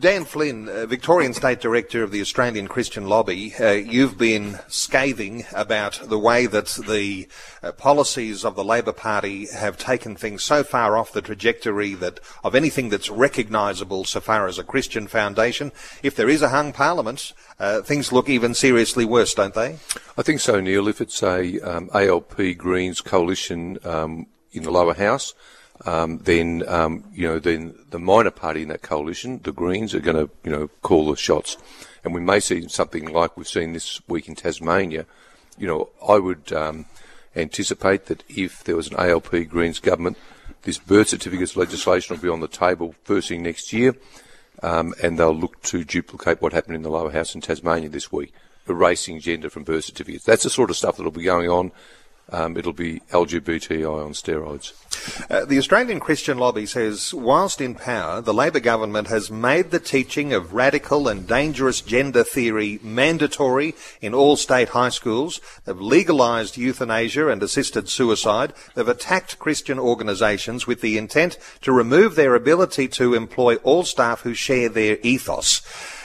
Dan Flynn, uh, Victorian State Director of the Australian Christian Lobby, uh, you've been scathing about the way that the uh, policies of the Labor Party have taken things so far off the trajectory that of anything that's recognisable so far as a Christian foundation. If there is a hung parliament, uh, things look even seriously worse, don't they? I think so, Neil. If it's a um, ALP Greens coalition um, in the lower house, um, then um, you know then the minor party in that coalition, the Greens, are going to you know call the shots, and we may see something like we've seen this week in Tasmania. You know, I would um, anticipate that if there was an ALP Greens government, this birth certificates legislation will be on the table first thing next year, um, and they'll look to duplicate what happened in the lower house in Tasmania this week, erasing gender from birth certificates. That's the sort of stuff that'll be going on um, it'll be LGBTI on steroids. Uh, the Australian Christian Lobby says, whilst in power, the Labor government has made the teaching of radical and dangerous gender theory mandatory in all state high schools. They've legalised euthanasia and assisted suicide. They've attacked Christian organisations with the intent to remove their ability to employ all staff who share their ethos.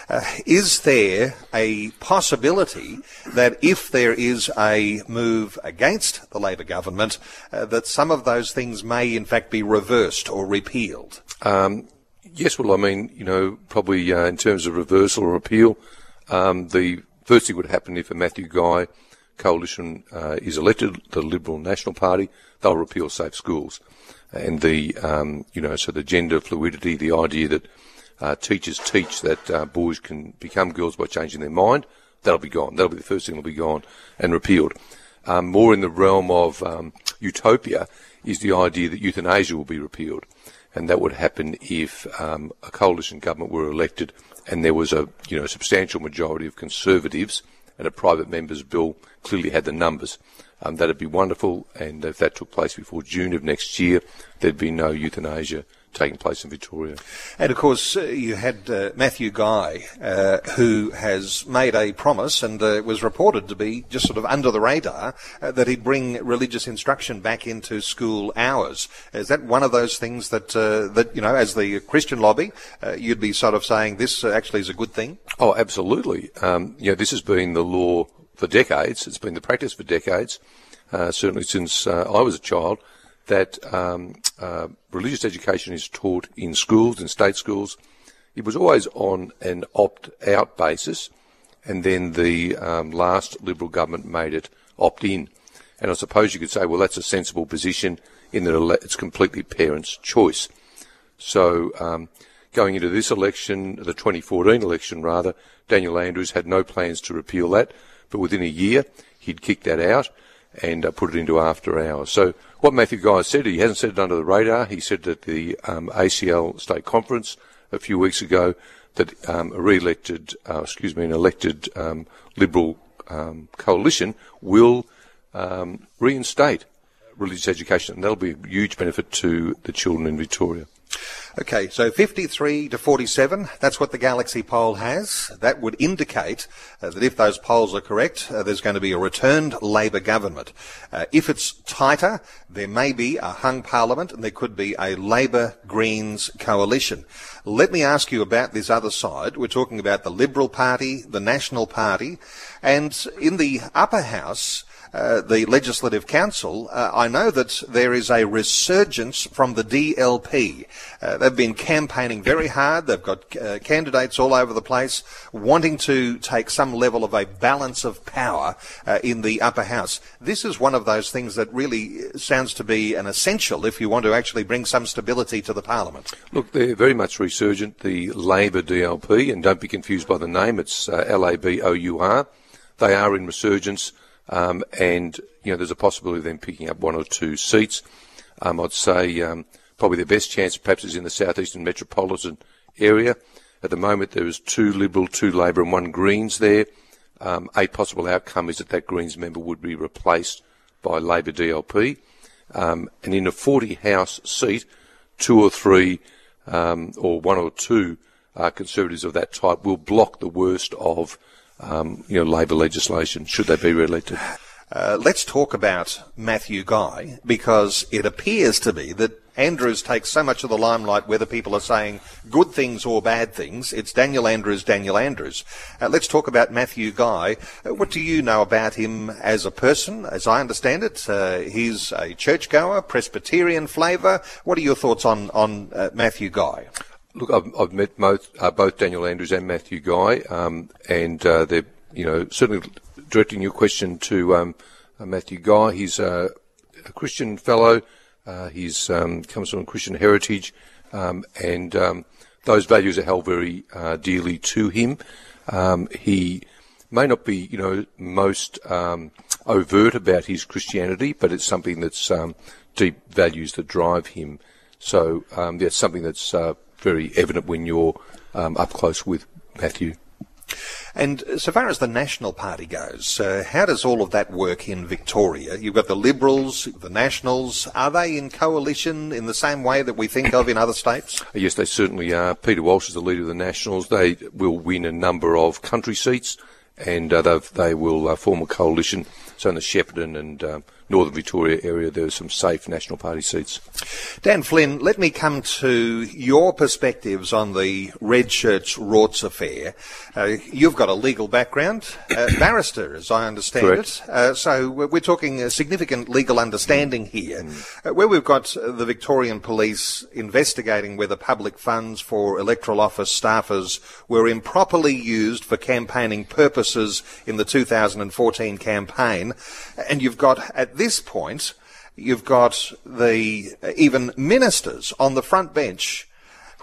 Uh, is there a possibility that if there is a move against the Labor government, uh, that some of those things may in fact be reversed or repealed? Um, yes, well, I mean, you know, probably uh, in terms of reversal or repeal, um, the first thing would happen if a Matthew Guy coalition uh, is elected, the Liberal National Party, they'll repeal safe schools. And the, um, you know, so the gender fluidity, the idea that uh, teachers teach that uh, boys can become girls by changing their mind, that'll be gone. That'll be the first thing that'll be gone and repealed. Um, more in the realm of um, utopia is the idea that euthanasia will be repealed. And that would happen if um, a coalition government were elected and there was a you know substantial majority of conservatives and a private member's bill clearly had the numbers. Um, that'd be wonderful, and if that took place before June of next year, there'd be no euthanasia taking place in Victoria. And of course, uh, you had uh, Matthew Guy, uh, who has made a promise and uh, was reported to be just sort of under the radar uh, that he'd bring religious instruction back into school hours. Is that one of those things that uh, that you know, as the Christian lobby, you'd be sort of saying this actually is a good thing? Oh, absolutely. Um, you know, this has been the law for decades. It's been the practice for decades. certainly since I was a child that um, uh, religious education is taught in schools, in state schools. It was always on an opt-out basis, and then the um, last Liberal government made it opt-in. And I suppose you could say, well, that's a sensible position in that it's completely parents' choice. So um, going into this election, the 2014 election rather, Daniel Andrews had no plans to repeal that, but within a year he'd kicked that out and uh, put it into after hours. So what Matthew Guy said, he hasn't said it under the radar. He said at the um, ACL state conference a few weeks ago that um, a re-elected, uh, excuse me, an elected um, Liberal um, coalition will um, reinstate religious education, and that'll be a huge benefit to the children in Victoria. Okay, so 53 to 47, that's what the Galaxy poll has. That would indicate uh, that if those polls are correct, uh, there's going to be a returned Labor government. Uh, if it's tighter, there may be a hung parliament and there could be a Labor Greens coalition. Let me ask you about this other side. We're talking about the Liberal Party, the National Party, and in the upper house, uh, the Legislative Council, uh, I know that there is a resurgence from the DLP. Uh, they've been campaigning very hard. They've got uh, candidates all over the place wanting to take some level of a balance of power uh, in the upper house. This is one of those things that really sounds to be an essential if you want to actually bring some stability to the parliament. Look, they're very much resurgent, the Labour DLP, and don't be confused by the name. It's L-A-B-O-U-R. They are in resurgence. Um, and, you know, there's a possibility of them picking up one or two seats. Um, I'd say um, probably their best chance perhaps is in the southeastern metropolitan area. At the moment, there is two Liberal, two Labor, and one Greens there. Um, a possible outcome is that that Greens member would be replaced by Labour DLP. Um, and in a 40 House seat, two or three, um, or one or two uh, Conservatives of that type will block the worst of um, you know, Labor legislation should they be re-elected. Uh, let's talk about Matthew Guy because it appears to be that Andrews takes so much of the limelight whether people are saying good things or bad things. It's Daniel Andrews, Daniel Andrews. Uh, let's talk about Matthew Guy. Uh, what do you know about him as a person? As I understand it, uh, he's a churchgoer, Presbyterian flavour. What are your thoughts on, on uh, Matthew Guy? Look, I've, I've met both, uh, both Daniel Andrews and Matthew Guy, um, and they're, you know, certainly directing your question to um, Matthew Guy. He's a Christian fellow. Uh, he's um, comes from a Christian heritage, um, and um, those values are held very uh, dearly to him. Um, he may not be, you know, most um, overt about his Christianity, but it's something that's um, deep values that drive him. So that's something that's uh, very evident when you're up close with Matthew. And so far as the National Party goes, uh, how does all of that work in Victoria? You've got the Liberals, the Nationals. Are they in coalition in the same way that we think of in other states? Yes, they certainly are. Peter Walsh is the leader of the Nationals. They will win a number of country seats and uh, they will uh, form a coalition. So in the Shepparton and um, Northern Victoria area, there are some safe National Party seats. Dan Flynn, let me come to your perspectives on the Red Shirts Rorts affair. Uh, you've got a legal background, uh, barrister, as I understand Correct. it. Uh, so we're talking a significant legal understanding here, mm. where we've got the Victorian Police investigating whether public funds for electoral office staffers were improperly used for campaigning purposes in the 2014 campaign, and you've got at this point You've got the even ministers on the front bench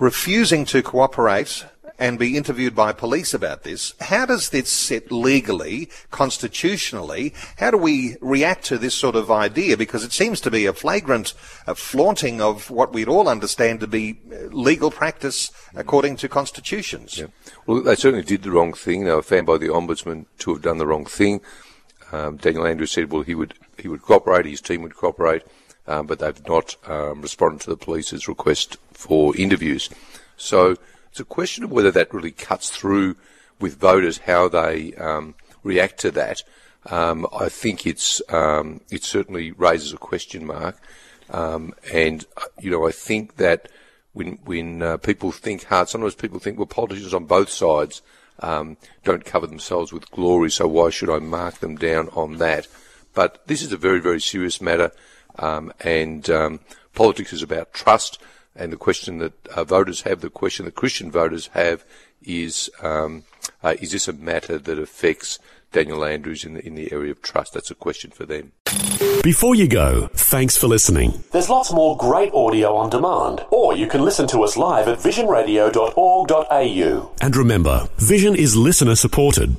refusing to cooperate and be interviewed by police about this. How does this sit legally, constitutionally? How do we react to this sort of idea? Because it seems to be a flagrant a flaunting of what we'd all understand to be legal practice according to constitutions. Yeah. Well, they certainly did the wrong thing. They were found by the ombudsman to have done the wrong thing. Um, Daniel Andrews said, well, he would he would cooperate, his team would cooperate, um, but they've not um, responded to the police's request for interviews. So it's a question of whether that really cuts through with voters, how they um, react to that. Um, I think it's um, it certainly raises a question mark, um, and uh, you know I think that when when uh, people think hard, sometimes people think well politicians on both sides don't cover themselves with glory, so why should I mark them down on that? But this is a very, very serious matter, um, and um, politics is about trust. And the question that uh, voters have, the question that Christian voters have, is um, uh, is this a matter that affects Daniel Andrews in the, in the area of trust? That's a question for them. Before you go, thanks for listening. There's lots more great audio on demand, or you can listen to us live at visionradio.org.au. And remember, Vision is listener supported.